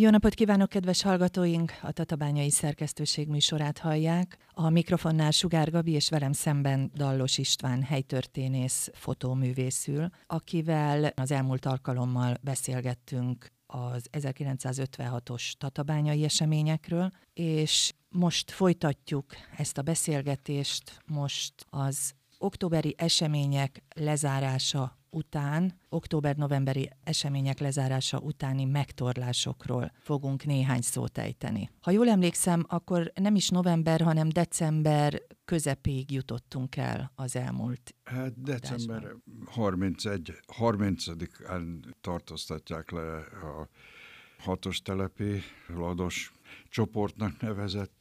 Jó napot kívánok, kedves hallgatóink! A Tatabányai Szerkesztőség műsorát hallják. A mikrofonnál Sugár Gabi és velem szemben Dallos István helytörténész fotóművészül, akivel az elmúlt alkalommal beszélgettünk az 1956-os tatabányai eseményekről, és most folytatjuk ezt a beszélgetést, most az októberi események lezárása után, október-novemberi események lezárása utáni megtorlásokról fogunk néhány szót ejteni. Ha jól emlékszem, akkor nem is november, hanem december közepéig jutottunk el az elmúlt Hát december 31, 30-án tartóztatják le a hatos telepi lados csoportnak nevezett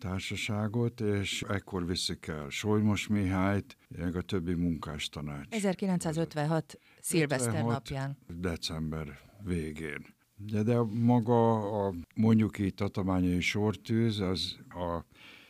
társaságot, és ekkor viszik el Solymos Mihályt, meg a többi munkástanács. 1956 szilveszter napján. December végén. De, de maga a mondjuk így tatabányai sortűz, az a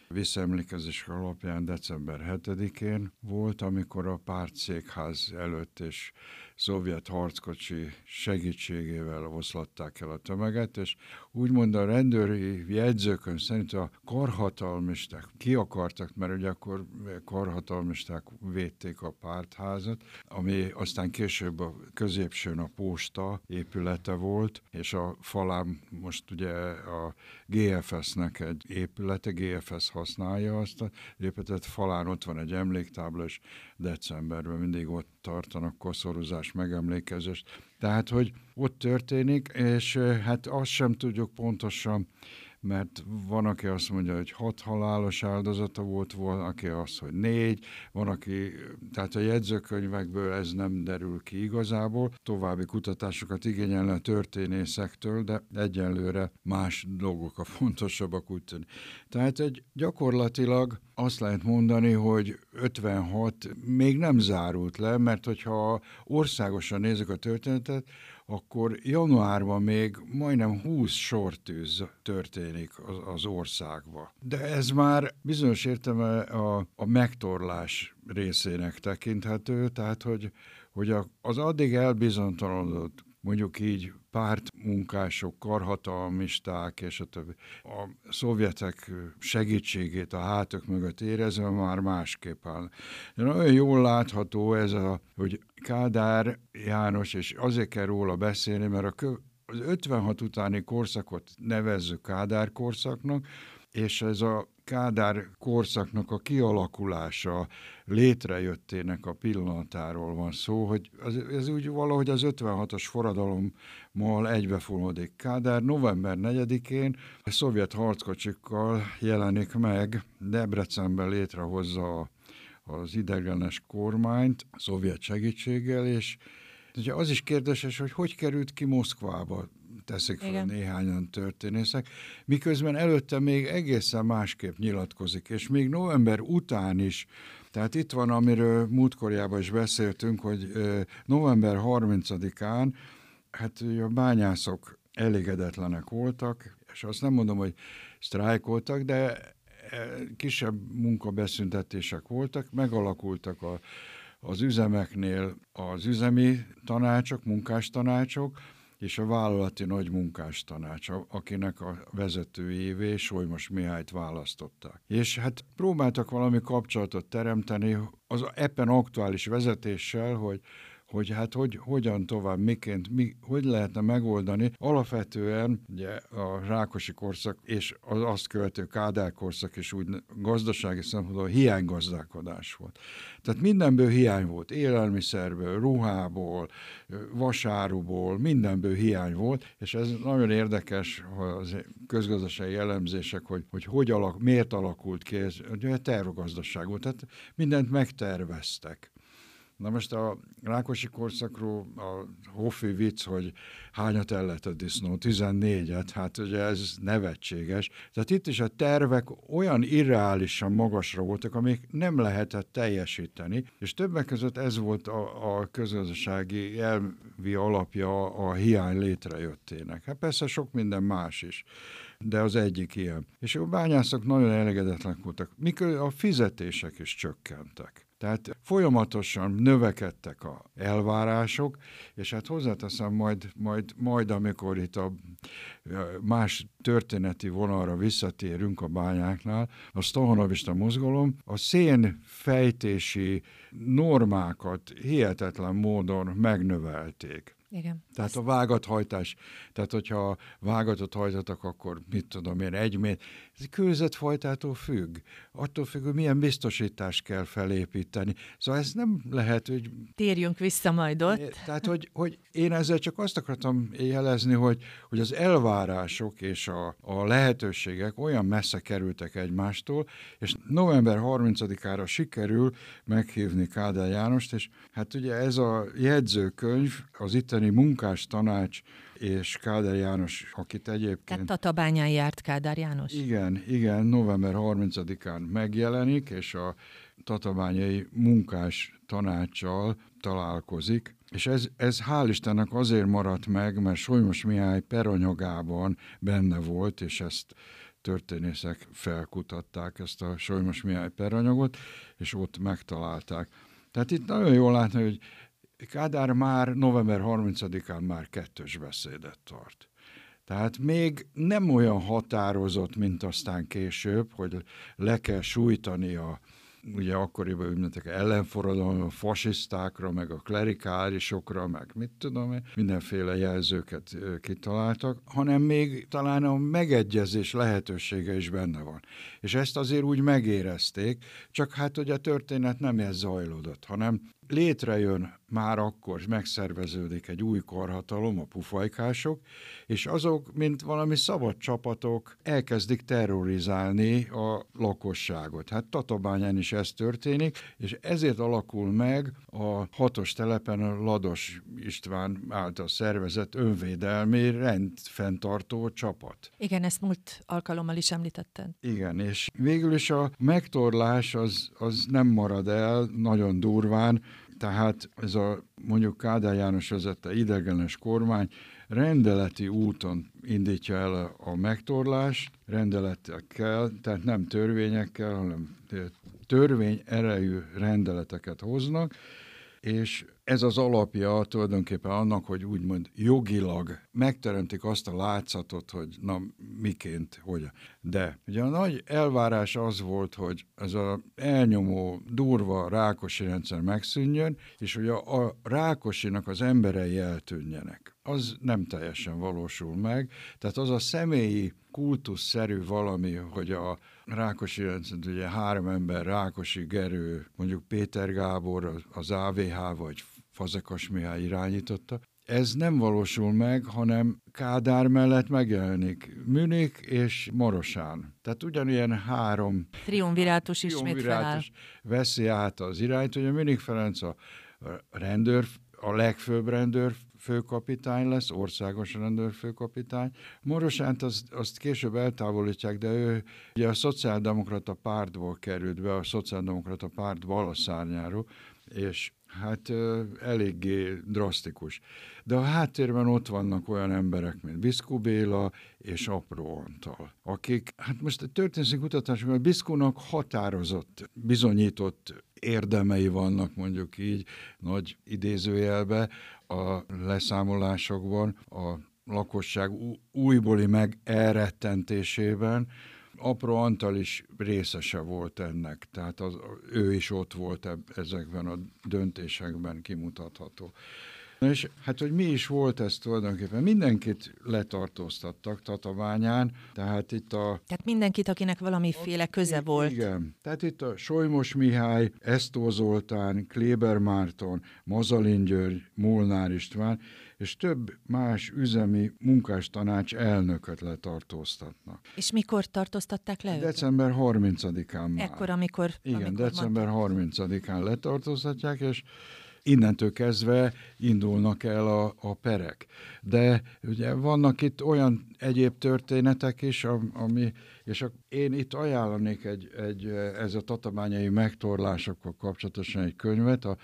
visszaemlékezés alapján december 7-én volt, amikor a pártszékház előtt és szovjet harckocsi segítségével oszlatták el a tömeget, és úgymond a rendőri jegyzőkön szerint a karhatalmisták ki akartak, mert ugye akkor karhatalmisták védték a pártházat, ami aztán később a középsőn a posta épülete volt, és a falán most ugye a GFS-nek egy épülete, GFS használja azt a épületet, falán ott van egy emléktábla, és decemberben mindig ott tartanak koszorúzás megemlékezést. Tehát, hogy ott történik, és hát azt sem tudjuk pontosan, mert van, aki azt mondja, hogy hat halálos áldozata volt, van, aki azt, hogy négy, van, aki, tehát a jegyzőkönyvekből ez nem derül ki igazából, további kutatásokat igényelne a történészektől, de egyenlőre más dolgok a fontosabbak úgy tűnik. Tehát egy gyakorlatilag azt lehet mondani, hogy 56 még nem zárult le, mert hogyha országosan nézzük a történetet, akkor januárban még majdnem 20 sortűz történik az, az országba. De ez már bizonyos értelme a, a megtorlás részének tekinthető, tehát hogy, hogy az addig elbizonytalanodott mondjuk így pártmunkások, karhatalmisták és a többi. A szovjetek segítségét a hátok mögött érezve már másképp áll. De nagyon jól látható ez a, hogy Kádár János, és azért kell róla beszélni, mert a kö, az 56 utáni korszakot nevezzük Kádár korszaknak, és ez a Kádár korszaknak a kialakulása, létrejöttének a pillanatáról van szó, hogy az, ez úgy valahogy az 56-os forradalommal egybefonódik. Kádár november 4-én a szovjet harckocsikkal jelenik meg, Debrecenben létrehozza az idegenes kormányt szovjet segítséggel, és Ugye az is kérdéses, hogy hogy került ki Moszkvába teszik fel Igen. néhányan történészek, miközben előtte még egészen másképp nyilatkozik, és még november után is, tehát itt van, amiről múltkorjában is beszéltünk, hogy november 30-án hát a bányászok elégedetlenek voltak, és azt nem mondom, hogy sztrájkoltak, de kisebb munkabeszüntetések voltak, megalakultak a, az üzemeknél az üzemi tanácsok, munkástanácsok, és a vállalati nagy munkástanács, akinek a vezetőjévé Solymos Mihályt választották. És hát próbáltak valami kapcsolatot teremteni az ebben aktuális vezetéssel, hogy hogy hát hogy, hogyan tovább, miként, mi, hogy lehetne megoldani. Alapvetően ugye a Rákosi korszak és az azt követő Kádár korszak is úgy gazdasági szempontból hiánygazdálkodás volt. Tehát mindenből hiány volt, élelmiszerből, ruhából, vasáruból, mindenből hiány volt, és ez nagyon érdekes az közgazdasági elemzések, hogy, hogy, hogy alak, miért alakult ki ez, ugye tervgazdaság volt, tehát mindent megterveztek. Na most a Rákosi korszakról a Hoffi vicc, hogy hányat ellett a disznó? 14-et, hát ugye ez nevetséges. Tehát itt is a tervek olyan irreálisan magasra voltak, amik nem lehetett teljesíteni, és többek között ez volt a, a közgazdasági elvi alapja a hiány létrejöttének. Hát persze sok minden más is de az egyik ilyen. És a bányászok nagyon elégedetlenek voltak, mikor a fizetések is csökkentek. Tehát folyamatosan növekedtek a elvárások, és hát hozzáteszem majd, majd, majd amikor itt a más történeti vonalra visszatérünk a bányáknál, a stohanovista mozgalom a szén fejtési normákat hihetetlen módon megnövelték. Igen. Tehát a vágathajtás, tehát hogyha vágatot hajtatok, akkor mit tudom én, egy méter. Ez kőzetfajtától függ. Attól függ, hogy milyen biztosítást kell felépíteni. Szóval ez nem lehet, hogy... Térjünk vissza majd ott. Tehát, hogy, hogy én ezzel csak azt akartam jelezni, hogy, hogy az elvárások és a, a lehetőségek olyan messze kerültek egymástól, és november 30-ára sikerül meghívni Kádár Jánost, és hát ugye ez a jegyzőkönyv, az itteni munkás tanács és Kádár János, akit egyébként... Tehát Tatabányán járt Kádár János? Igen, igen, november 30-án megjelenik, és a tatabányai munkás tanácssal találkozik, és ez, ez hál' Istennek azért maradt meg, mert Solymos Mihály peranyagában benne volt, és ezt történészek felkutatták ezt a Solymos Mihály peranyagot, és ott megtalálták. Tehát itt nagyon jól látni, hogy Kádár már november 30-án már kettős beszédet tart. Tehát még nem olyan határozott, mint aztán később, hogy le kell sújtani a, ugye akkoriban ünnepek ellenforradalom, a fasisztákra, meg a klerikálisokra, meg mit tudom én, mindenféle jelzőket kitaláltak, hanem még talán a megegyezés lehetősége is benne van. És ezt azért úgy megérezték, csak hát hogy a történet nem ez zajlódott, hanem létrejön már akkor, megszerveződik egy új korhatalom, a pufajkások, és azok, mint valami szabad csapatok, elkezdik terrorizálni a lakosságot. Hát Tatabányán is ez történik, és ezért alakul meg a hatos telepen a Lados István által szervezett önvédelmi rendfenntartó csapat. Igen, ezt múlt alkalommal is említetted. Igen, és végül is a megtorlás az, az nem marad el nagyon durván, tehát ez a mondjuk Kádár János vezette idegenes kormány rendeleti úton indítja el a megtorlást, rendeletekkel, tehát nem törvényekkel, hanem törvény erejű rendeleteket hoznak, és ez az alapja tulajdonképpen annak, hogy úgymond jogilag megteremtik azt a látszatot, hogy na miként, hogy. De ugye a nagy elvárás az volt, hogy ez a elnyomó, durva rákosi rendszer megszűnjön, és hogy a, a rákosinak az emberei eltűnjenek. Az nem teljesen valósul meg, tehát az a személyi kultuszszerű valami, hogy a Rákosi rendszert, ugye három ember, Rákosi Gerő, mondjuk Péter Gábor, az AVH vagy Fazekas Mihály irányította. Ez nem valósul meg, hanem Kádár mellett megjelenik Münik és Marosán. Tehát ugyanilyen három triumvirátus ismét feláll. veszi át az irányt. Ugye Münik Ferenc a rendőr, a legfőbb rendőr főkapitány lesz, országos rendőrfőkapitány. Morosánt azt, azt később eltávolítják, de ő ugye a szociáldemokrata pártból került be, a szociáldemokrata párt balaszárnyáról, és hát eléggé drasztikus. De a háttérben ott vannak olyan emberek, mint Biszkú Béla és Apró Antal, akik, hát most a történeti kutatásokban Biszkúnak határozott, bizonyított érdemei vannak, mondjuk így, nagy idézőjelbe a leszámolásokban, a lakosság újbóli meg elrettentésében, Apró Antal is részese volt ennek, tehát az, ő is ott volt eb, ezekben a döntésekben kimutatható. És hát, hogy mi is volt ez tulajdonképpen? Mindenkit letartóztattak Tatabányán, tehát itt a... Tehát mindenkit, akinek valamiféle köze volt. Igen, tehát itt a Solymos Mihály, Esztó Zoltán, Kléber Márton, Mazalin György, Molnár István, és több más üzemi munkástanács elnököt letartóztatnak. És mikor tartóztatták le őket? December 30-án már. Ekkor, amikor... Igen, amikor december 30-án letartóztatják, és innentől kezdve indulnak el a, a perek. De ugye vannak itt olyan egyéb történetek is, ami, és a, én itt ajánlanék egy, egy, ez a tatabányai megtorlásokkal kapcsolatosan egy könyvet, a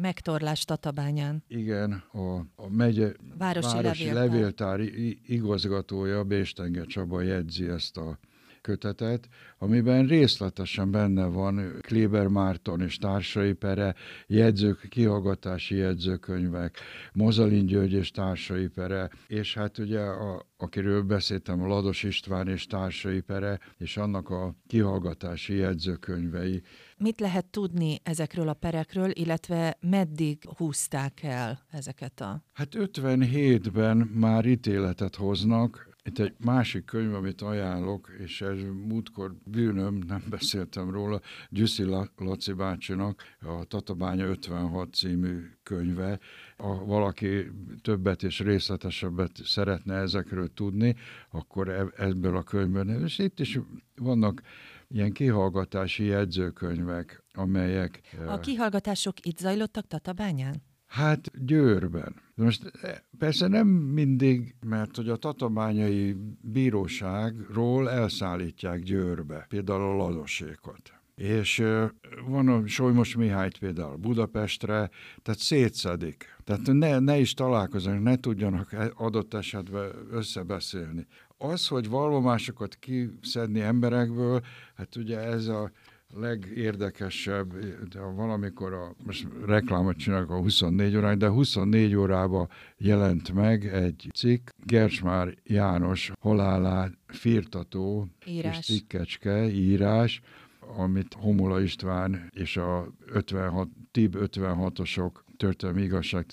Megtorlás Tatabányán. Igen, a, a megye Városi, Városi Levéltár, levéltár igazgatója, Béstenge Csaba jegyzi ezt a kötetet, amiben részletesen benne van Kléber Márton és társai pere, jegyzők, kihallgatási jegyzőkönyvek, Mozalin György és társai pere, és hát ugye a, akiről beszéltem, a Lados István és társai pere, és annak a kihallgatási jegyzőkönyvei. Mit lehet tudni ezekről a perekről, illetve meddig húzták el ezeket a... Hát 57-ben már ítéletet hoznak, itt egy másik könyv, amit ajánlok, és ez múltkor bűnöm, nem beszéltem róla, Gyuszi Laci bácsinak a Tatabánya 56 című könyve. Ha valaki többet és részletesebbet szeretne ezekről tudni, akkor e-, ebből a könyvből. És itt is vannak ilyen kihallgatási jegyzőkönyvek, amelyek... A kihallgatások itt zajlottak Tatabányán? Hát Győrben. Most e, persze nem mindig, mert hogy a tatabányai bíróságról elszállítják Győrbe, például a ladosékot. És van a Solymos Mihályt például Budapestre, tehát szétszedik. Tehát ne, ne is találkozzanak, ne tudjanak e, adott esetben összebeszélni. Az, hogy vallomásokat kiszedni emberekből, hát ugye ez a legérdekesebb, de valamikor a, most reklámot csinálok a 24 órán, de 24 órába jelent meg egy cikk, Gersmár János halálát firtató írás. és cikkecske, írás, amit Homula István és a 56, TIB 56-osok történelmi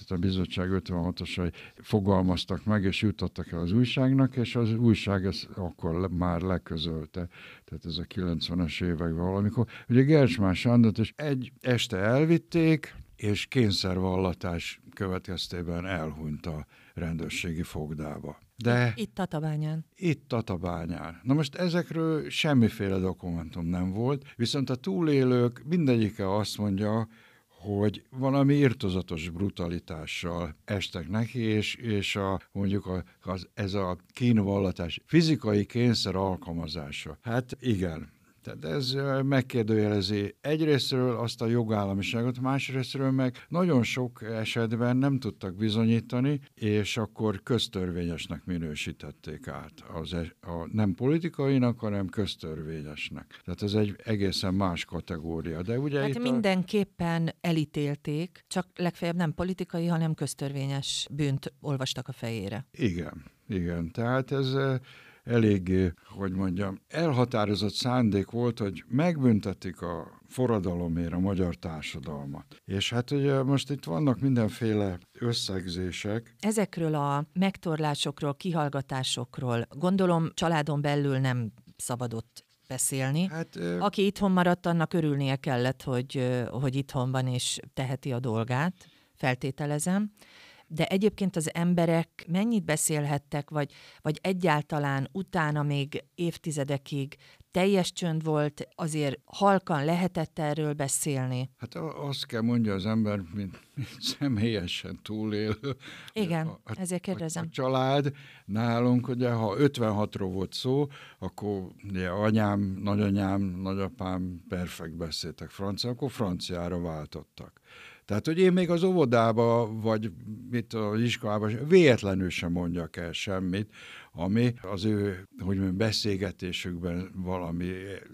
a bizottság 56-osai fogalmaztak meg, és jutottak el az újságnak, és az újság ezt akkor már leközölte, tehát ez a 90-es években valamikor. Ugye Gercsmán Sándort is egy este elvitték, és kényszervallatás következtében elhunyt a rendőrségi fogdába. De itt Tatabányán. Itt Tatabányán. Na most ezekről semmiféle dokumentum nem volt, viszont a túlélők mindegyike azt mondja, hogy valami irtozatos brutalitással estek neki, és, és a, mondjuk a, az, ez a kínvallatás fizikai kényszer alkalmazása. Hát igen, tehát ez megkérdőjelezi egyrésztről azt a jogállamiságot, másrésztről meg nagyon sok esetben nem tudtak bizonyítani, és akkor köztörvényesnek minősítették át. Az, e, a, nem politikainak, hanem köztörvényesnek. Tehát ez egy egészen más kategória. De ugye hát itt mindenképpen a... elítélték, csak legfeljebb nem politikai, hanem köztörvényes bűnt olvastak a fejére. Igen, igen. Tehát ez eléggé, hogy mondjam, elhatározott szándék volt, hogy megbüntetik a forradalomért a magyar társadalmat. És hát ugye most itt vannak mindenféle összegzések. Ezekről a megtorlásokról, kihallgatásokról gondolom családon belül nem szabadott beszélni. Hát, Aki itthon maradt, annak örülnie kellett, hogy, hogy itthon van és teheti a dolgát, feltételezem de egyébként az emberek mennyit beszélhettek, vagy, vagy egyáltalán utána még évtizedekig teljes csönd volt, azért halkan lehetett erről beszélni? Hát azt kell mondja az ember, mint, mint személyesen túlélő. Igen, a, a, ezért kérdezem. A, a család nálunk, ugye, ha 56-ról volt szó, akkor ugye, anyám, nagyanyám, nagyapám perfekt beszéltek francia, akkor franciára váltottak. Tehát, hogy én még az óvodába, vagy mit az iskolában véletlenül sem mondjak el semmit, ami az ő, hogy mondjam, beszélgetésükben valami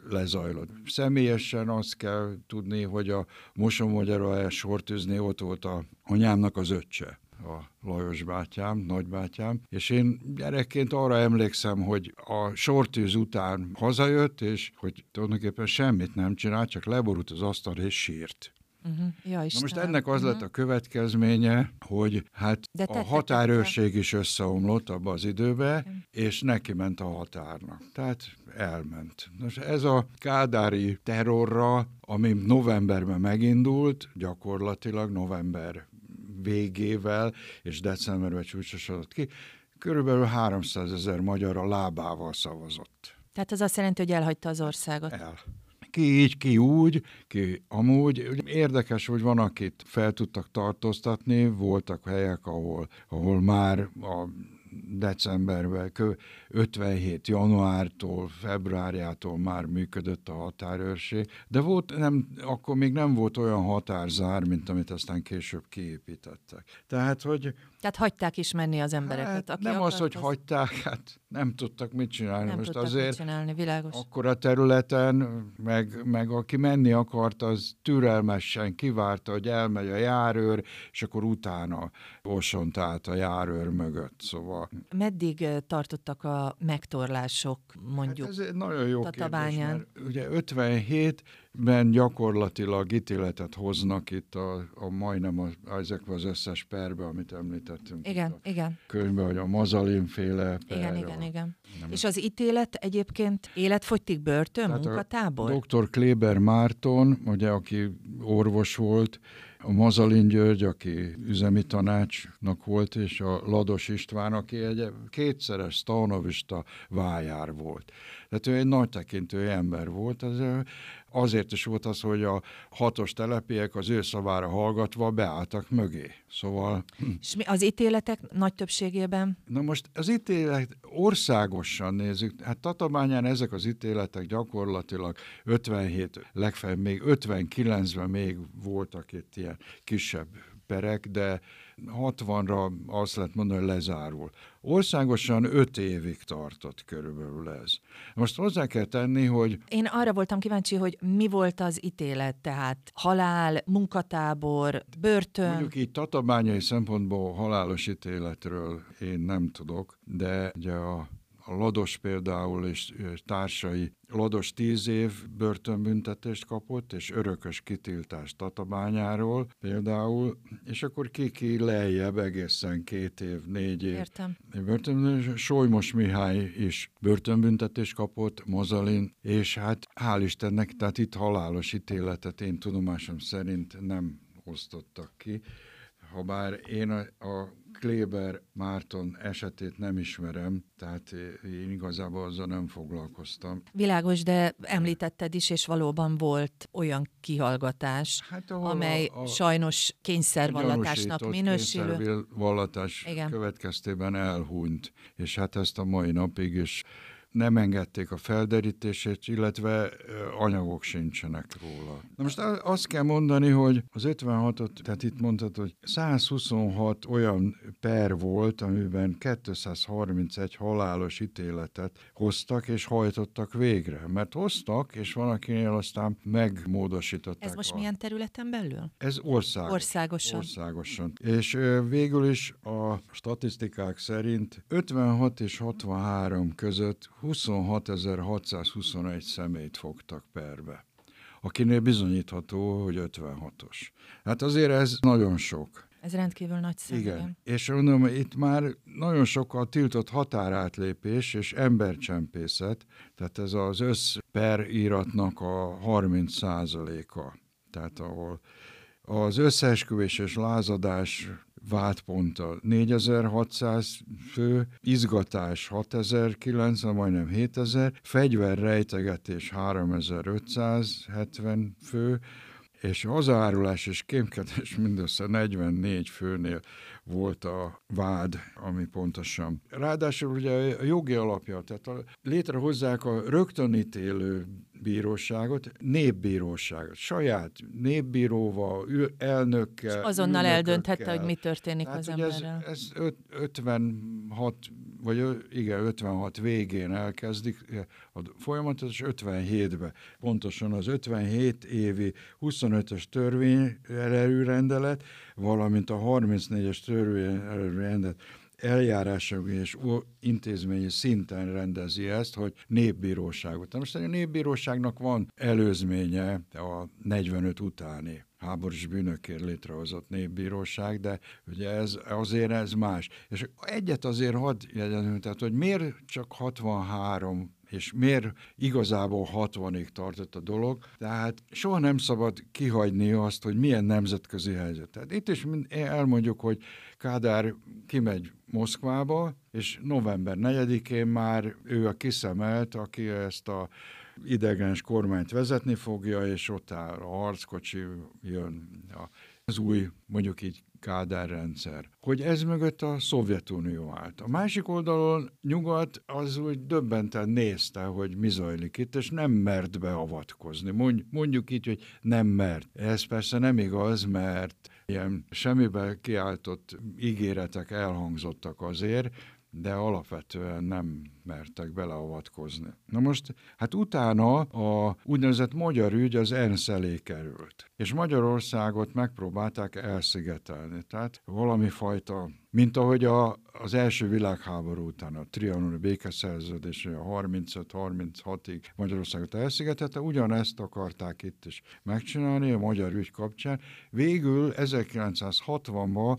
lezajlott. Személyesen azt kell tudni, hogy a Mosonmagyaróhelyes sortűzni ott volt a anyámnak az öccse a Lajos bátyám, nagybátyám, és én gyerekként arra emlékszem, hogy a sortűz után hazajött, és hogy tulajdonképpen semmit nem csinált, csak leborult az asztal és sírt. Uh-huh. Ja, Na most ennek az uh-huh. lett a következménye, hogy hát De a határőrség is összeomlott abba az időbe, okay. és neki ment a határnak. Tehát elment. Most ez a kádári terrorra, ami novemberben megindult, gyakorlatilag november végével, és decemberben csúcsosodott ki, körülbelül 300 ezer magyar a lábával szavazott. Tehát az azt jelenti, hogy elhagyta az országot. El ki így, ki úgy, ki amúgy. Érdekes, hogy van, akit fel tudtak tartóztatni, voltak helyek, ahol, ahol már a decemberben, 57 januártól, februárjától már működött a határőrség, de volt, nem, akkor még nem volt olyan határzár, mint amit aztán később kiépítettek. Tehát, hogy tehát hagyták is menni az embereket. Hát, aki nem akart, az, hogy az... hagyták, hát nem tudtak mit csinálni. Nem Most azért mit csinálni, világos. Akkor a területen, meg, meg aki menni akart, az türelmesen kivárta, hogy elmegy a járőr, és akkor utána osont át a járőr mögött. Szóval... Meddig eh, tartottak a megtorlások, mondjuk? Hát ez egy nagyon jó kérdés, mert ugye 57 ben gyakorlatilag ítéletet hoznak itt a, a majdnem a, ezekben az összes perbe, amit említettünk. Igen, a igen. Könyvben, hogy a Mazalin féle per. Igen, igen, igen. Nem És az ítélet egyébként életfogytig börtön, Tehát munkatábor? Dr. Kléber Márton, ugye, aki orvos volt, a Mazalin György, aki üzemi tanácsnak volt, és a Lados István, aki egy kétszeres stanovista vájár volt. Tehát ő egy nagy tekintő ember volt, az, azért is volt az, hogy a hatos telepiek az ő szavára hallgatva beálltak mögé. Szóval... És mi az ítéletek nagy többségében? Na most az ítélet országosan nézzük, hát Tatabányán ezek az ítéletek gyakorlatilag 57, legfeljebb még 59-ben még voltak itt ilyen kisebb perek, de 60-ra azt lehet mondani, hogy lezárul. Országosan 5 évig tartott körülbelül ez. Most hozzá kell tenni, hogy... Én arra voltam kíváncsi, hogy mi volt az ítélet, tehát halál, munkatábor, börtön... Mondjuk így tatabányai szempontból halálos ítéletről én nem tudok, de ugye a a Lados például és társai, Lados tíz év börtönbüntetést kapott, és örökös kitiltást Tatabányáról például, és akkor kiki lejjebb egészen két év, négy év. Értem. Börtön, Solymos Mihály is börtönbüntetést kapott, Mozalin, és hát hál' Istennek, tehát itt halálos ítéletet én tudomásom szerint nem osztottak ki. Habár én a, a Kléber Márton esetét nem ismerem, tehát én igazából azzal nem foglalkoztam. Világos, de említetted is, és valóban volt olyan kihallgatás, hát, amely a, a sajnos kényszervallatásnak minősülő. Kényszervallatás következtében elhunyt, és hát ezt a mai napig is nem engedték a felderítését, illetve anyagok sincsenek róla. Na most azt kell mondani, hogy az 56-ot, tehát itt mondtad, hogy 126 olyan per volt, amiben 231 halálos ítéletet hoztak és hajtottak végre. Mert hoztak, és van, akinél aztán megmódosították. Ez most a... milyen területen belül? Ez országos. Országosan. Országosan. És végül is a statisztikák szerint 56 és 63 között 26.621 személyt fogtak perbe, akinél bizonyítható, hogy 56-os. Hát azért ez nagyon sok. Ez rendkívül nagy szám. Igen. igen. És mondom, itt már nagyon sok a tiltott határátlépés és embercsempészet, tehát ez az össz per íratnak a 30 százaléka. Tehát ahol az összeesküvés és lázadás vádponttal 4600 fő, izgatás 6090, majdnem 7000, fegyverrejtegetés 3570 fő, és hazaárulás és kémkedés mindössze 44 főnél volt a vád, ami pontosan. Ráadásul ugye a jogi alapja, tehát a, létrehozzák a rögtönítélő bíróságot, népbíróságot, saját népbíróval, elnökkel. És azonnal eldönthette, hogy mi történik Tehát, az emberrel. Ez, ez 56, vagy igen, 56 végén elkezdik a folyamatot, és 57-ben. Pontosan az 57 évi 25-ös törvényrendelet, valamint a 34-es törvényrendelet eljárásogi és intézményi szinten rendezi ezt, hogy népbíróságot. Most a népbíróságnak van előzménye a 45 utáni háborús bűnökért létrehozott népbíróság, de ugye ez, azért ez más. És egyet azért hadd jegyezni, tehát hogy miért csak 63 és miért igazából 60-ig tartott a dolog. Tehát soha nem szabad kihagyni azt, hogy milyen nemzetközi helyzet. Tehát itt is elmondjuk, hogy Kádár kimegy Moszkvába, és november 4-én már ő a kiszemelt, aki ezt a idegens kormányt vezetni fogja, és ott áll a harckocsi, jön a az új, mondjuk így Kádár rendszer, hogy ez mögött a Szovjetunió állt. A másik oldalon nyugat az úgy döbbenten nézte, hogy mi zajlik itt, és nem mert beavatkozni. Mondjuk így, hogy nem mert. Ez persze nem igaz, mert ilyen semmibe kiáltott ígéretek elhangzottak azért, de alapvetően nem mertek beleavatkozni. Na most, hát utána a úgynevezett magyar ügy az ENSZ elé került, és Magyarországot megpróbálták elszigetelni, tehát valami fajta, mint ahogy a, az első világháború után a trianoni békeszerződés, a 35-36-ig Magyarországot elszigetelte, ugyanezt akarták itt is megcsinálni a magyar ügy kapcsán. Végül 1960-ban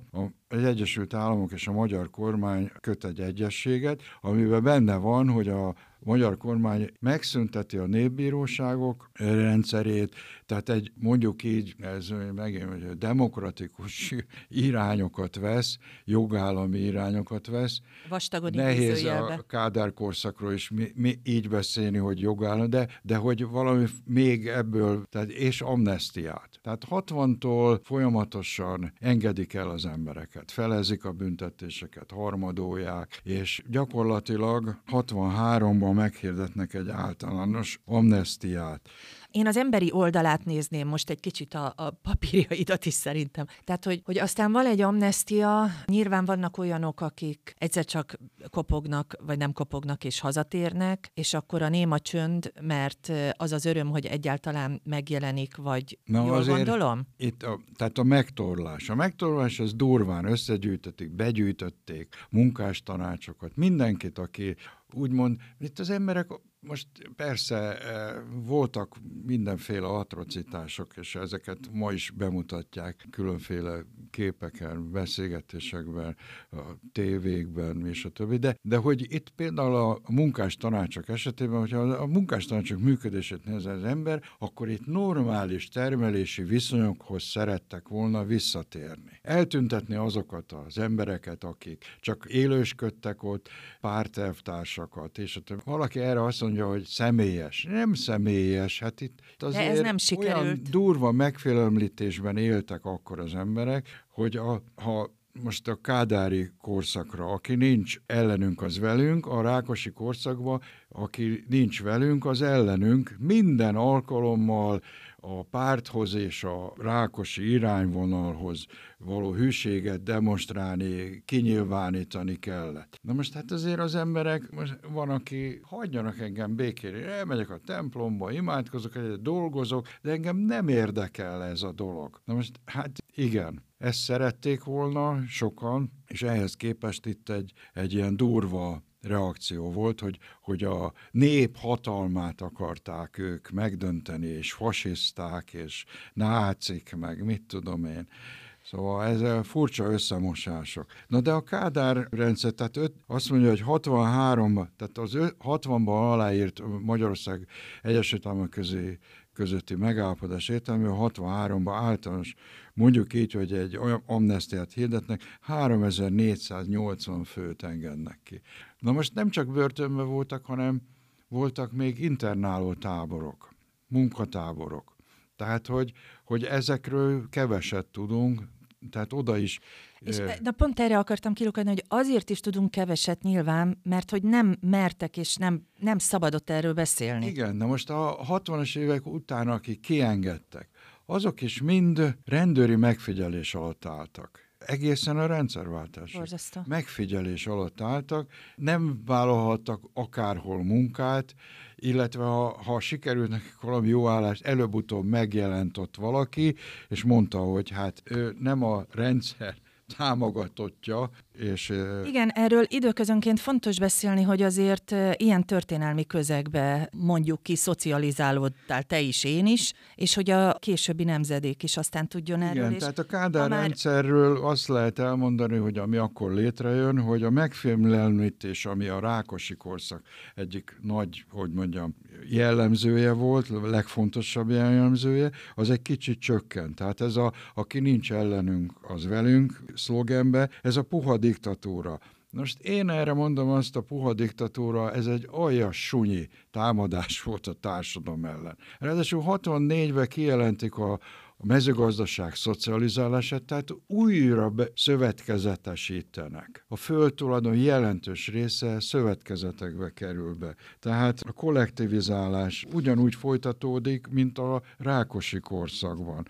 az Egyesült Államok és a magyar kormány köt egy egyességet, amiben benne van, hogy a magyar kormány megszünteti a népbíróságok rendszerét, tehát egy mondjuk így, ez megint hogy demokratikus irányokat vesz, jogállami irányokat vesz. Vastagon Nehéz a Kádár korszakról is mi, mi így beszélni, hogy jogállami, de, de hogy valami még ebből, tehát és amnestiát. Tehát 60-tól folyamatosan engedik el az embereket, felezik a büntetéseket, harmadolják, és gyakorlatilag 63-ban meghirdetnek egy általános amnestiát. Én az emberi oldalát nézném most egy kicsit a, a papírjaidat is szerintem. Tehát, hogy, hogy aztán van egy amnestia, nyilván vannak olyanok, akik egyszer csak kopognak, vagy nem kopognak és hazatérnek, és akkor a néma csönd, mert az az öröm, hogy egyáltalán megjelenik, vagy Na jól gondolom? Itt a, tehát a megtorlás. A megtorlás az durván összegyűjtötték, begyűjtötték munkástanácsokat, mindenkit, aki úgymond, itt az emberek most persze eh, voltak mindenféle atrocitások, és ezeket ma is bemutatják különféle képeken, beszélgetésekben, a tévékben, és a többi. De, de hogy itt például a munkás tanácsok esetében, hogyha a munkás tanácsok működését néz az ember, akkor itt normális termelési viszonyokhoz szerettek volna visszatérni. Eltüntetni azokat az embereket, akik csak élősködtek ott, pártelvtársakat, és a többi. Valaki erre azt mondja, hogy személyes. Nem személyes, hát itt azért De ez nem sikerült. olyan durva megfélemlítésben éltek akkor az emberek, hogy a, ha most a kádári korszakra, aki nincs ellenünk, az velünk, a rákosi korszakban, aki nincs velünk, az ellenünk, minden alkalommal a párthoz és a rákosi irányvonalhoz való hűséget demonstrálni, kinyilvánítani kellett. Na most hát azért az emberek, most van, aki hagyjanak engem békére, elmegyek a templomba, imádkozok, egyet dolgozok, de engem nem érdekel ez a dolog. Na most hát igen, ezt szerették volna sokan, és ehhez képest itt egy, egy ilyen durva reakció volt, hogy, hogy a nép hatalmát akarták ők megdönteni, és fasiszták, és nácik, meg mit tudom én. Szóval ez furcsa összemosások. Na de a Kádár rendszer, tehát öt, azt mondja, hogy 63 tehát az 60-ban aláírt Magyarország Egyesült Államok közé közötti megállapodás értelmű 63-ban általános, mondjuk így, hogy egy olyan amnestiát hirdetnek, 3480 főt engednek ki. Na most nem csak börtönben voltak, hanem voltak még internáló táborok, munkatáborok. Tehát, hogy, hogy ezekről keveset tudunk, tehát oda is... És, eh, na pont erre akartam kilukadni, hogy azért is tudunk keveset nyilván, mert hogy nem mertek és nem, nem szabadott erről beszélni. Igen, de most a 60-as évek után, akik kiengedtek, azok is mind rendőri megfigyelés alatt álltak egészen a rendszerváltás. Megfigyelés alatt álltak, nem vállalhattak akárhol munkát, illetve ha, ha sikerült nekik valami jó állást, előbb-utóbb megjelent ott valaki, és mondta, hogy hát ő nem a rendszer támogatottja, és, Igen, erről időközönként fontos beszélni, hogy azért ilyen történelmi közegbe mondjuk ki szocializálódtál te is, én is, és hogy a későbbi nemzedék is aztán tudjon erről. Igen, tehát a Kádár már... rendszerről azt lehet elmondani, hogy ami akkor létrejön, hogy a megfélemlítés, ami a Rákosi korszak egyik nagy, hogy mondjam, jellemzője volt, legfontosabb jellemzője, az egy kicsit csökkent. Tehát ez a, aki nincs ellenünk, az velünk szlogenbe, ez a puha diktatúra. Most én erre mondom azt, a puha diktatúra, ez egy olyan sunyi támadás volt a társadalom ellen. Ráadásul 64-ben kijelentik a, a mezőgazdaság szocializálását, tehát újra be, szövetkezetesítenek. A földtulajdon jelentős része szövetkezetekbe kerül be. Tehát a kollektivizálás ugyanúgy folytatódik, mint a Rákosi korszakban.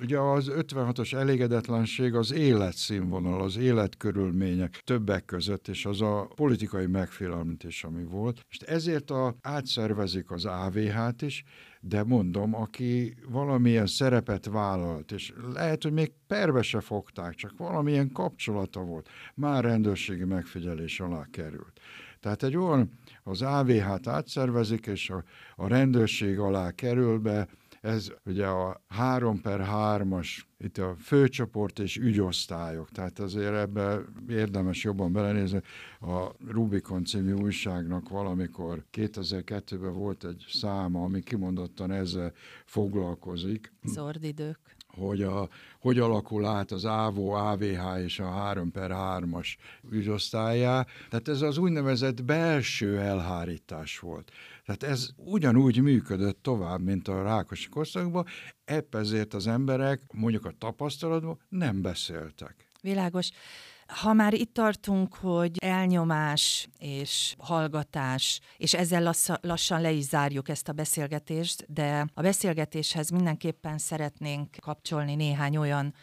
Ugye az 56-os elégedetlenség az életszínvonal, az életkörülmények többek között, és az a politikai megfélemlítés, ami volt. És ezért a, átszervezik az AVH-t is, de mondom, aki valamilyen szerepet vállalt, és lehet, hogy még perbe se fogták, csak valamilyen kapcsolata volt, már rendőrségi megfigyelés alá került. Tehát egy olyan, az AVH-t átszervezik, és a, a rendőrség alá kerül be, ez ugye a 3 per 3-as, itt a főcsoport és ügyosztályok, tehát azért ebbe érdemes jobban belenézni. A Rubikon című újságnak valamikor 2002-ben volt egy száma, ami kimondottan ezzel foglalkozik. Zordidők hogy, a, hogy alakul át az AVO, AVH és a 3 per 3-as ügyosztályá. Tehát ez az úgynevezett belső elhárítás volt. Tehát ez ugyanúgy működött tovább, mint a Rákosi korszakban, epp ezért az emberek mondjuk a tapasztalatban nem beszéltek. Világos. Ha már itt tartunk, hogy elnyomás és hallgatás, és ezzel lassan le is zárjuk ezt a beszélgetést, de a beszélgetéshez mindenképpen szeretnénk kapcsolni néhány olyan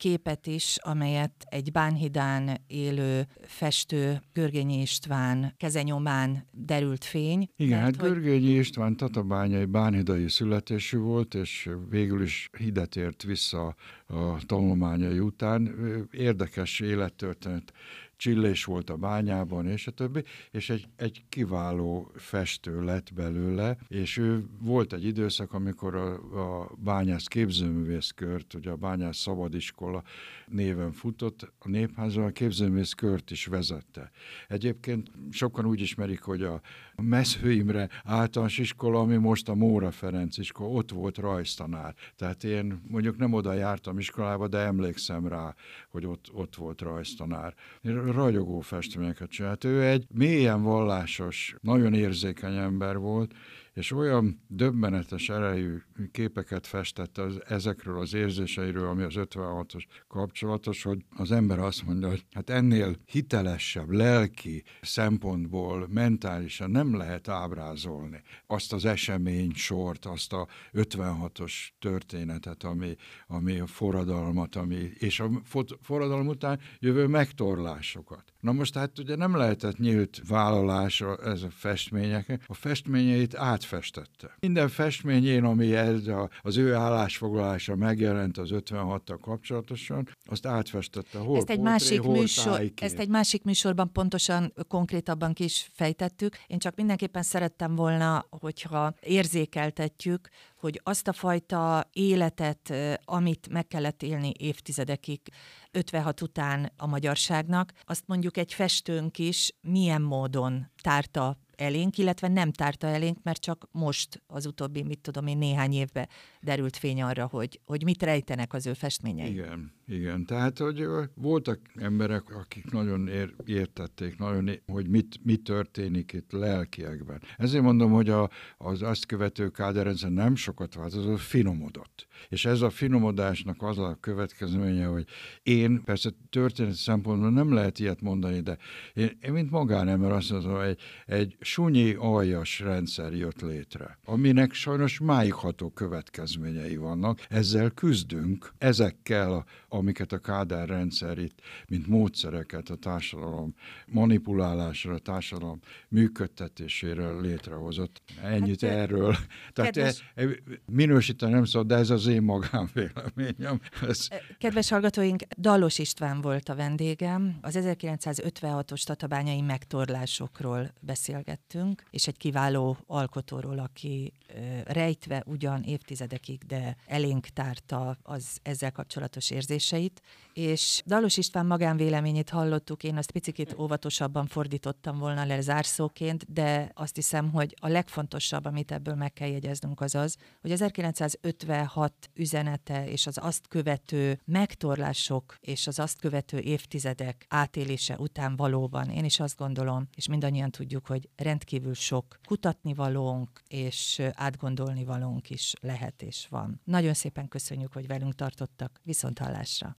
képet is, amelyet egy Bánhidán élő festő Görgényi István kezenyomán derült fény. Igen, mert, hát hogy... Görgényi István tatabányai bánhidai születésű volt, és végül is hidet ért vissza a tanulmányai után. Érdekes élettörténet csillés volt a bányában, és a többi, és egy, egy kiváló festő lett belőle, és ő volt egy időszak, amikor a, a bányász képzőművészkört, ugye a bányász szabadiskola néven futott, a népházban a képzőművészkört is vezette. Egyébként sokan úgy ismerik, hogy a Mesző Imre általános iskola, ami most a Móra Ferenc iskola, ott volt rajztanár. Tehát én mondjuk nem oda jártam iskolába, de emlékszem rá, hogy ott, ott volt rajztanár. Ragyogó festményeket csinált. Ő egy mélyen vallásos, nagyon érzékeny ember volt, és olyan döbbenetes erejű képeket festett az, ezekről az érzéseiről, ami az 56-os kapcsolatos, hogy az ember azt mondja, hogy hát ennél hitelesebb lelki szempontból, mentálisan nem lehet ábrázolni azt az esemény sort, azt a 56-os történetet, ami, ami a forradalmat, ami, és a forradalom után jövő megtorlásokat. Na most hát ugye nem lehetett nyílt vállalás ez a festmények, a festményeit átfestette. Minden festményén, ami ez a, az ő állásfoglalása megjelent az 56-tal kapcsolatosan, azt átfestette. Hol ezt egy, másik műsor, ezt egy másik műsorban pontosan, konkrétabban is fejtettük. Én csak mindenképpen szerettem volna, hogyha érzékeltetjük, hogy azt a fajta életet, amit meg kellett élni évtizedekig, 56 után a magyarságnak, azt mondjuk egy festőnk is milyen módon tárta elénk, illetve nem tárta elénk, mert csak most az utóbbi, mit tudom én, néhány évben derült fény arra, hogy, hogy mit rejtenek az ő festményei. Igen, igen. Tehát, hogy voltak emberek, akik nagyon ér, értették, nagyon, hogy mit, mit történik itt lelkiekben. Ezért mondom, hogy a, az azt követő káderrendszer nem sokat változott, finomodott. És ez a finomodásnak az a következménye, hogy én, persze történet szempontból nem lehet ilyet mondani, de én, én mint magánember azt mondom, egy, egy sunyi aljas rendszer jött létre, aminek sajnos máigható következményei vannak. Ezzel küzdünk, ezekkel, amiket a Kádár rendszer itt, mint módszereket a társadalom manipulálásra, a társadalom működtetésére létrehozott. Ennyit hát, erről. Tehát kedves... e, minősíteni nem szól, de ez az én magánvéleményem. Ez... Kedves hallgatóink, Dallos István volt a vendégem. Az 1956-os tatabányai megtorlásokról beszélget beszélgettünk, és egy kiváló alkotóról, aki rejtve ugyan évtizedekig, de elénk tárta az ezzel kapcsolatos érzéseit, és Dalos István magánvéleményét hallottuk, én azt picit óvatosabban fordítottam volna le zárszóként, de azt hiszem, hogy a legfontosabb, amit ebből meg kell jegyeznünk az az, hogy 1956 üzenete és az azt követő megtorlások és az azt követő évtizedek átélése után valóban, én is azt gondolom, és mindannyian tudjuk, hogy rendkívül sok kutatnivalónk és átgondolnivalónk is lehet és van. Nagyon szépen köszönjük, hogy velünk tartottak. Viszont hallásra!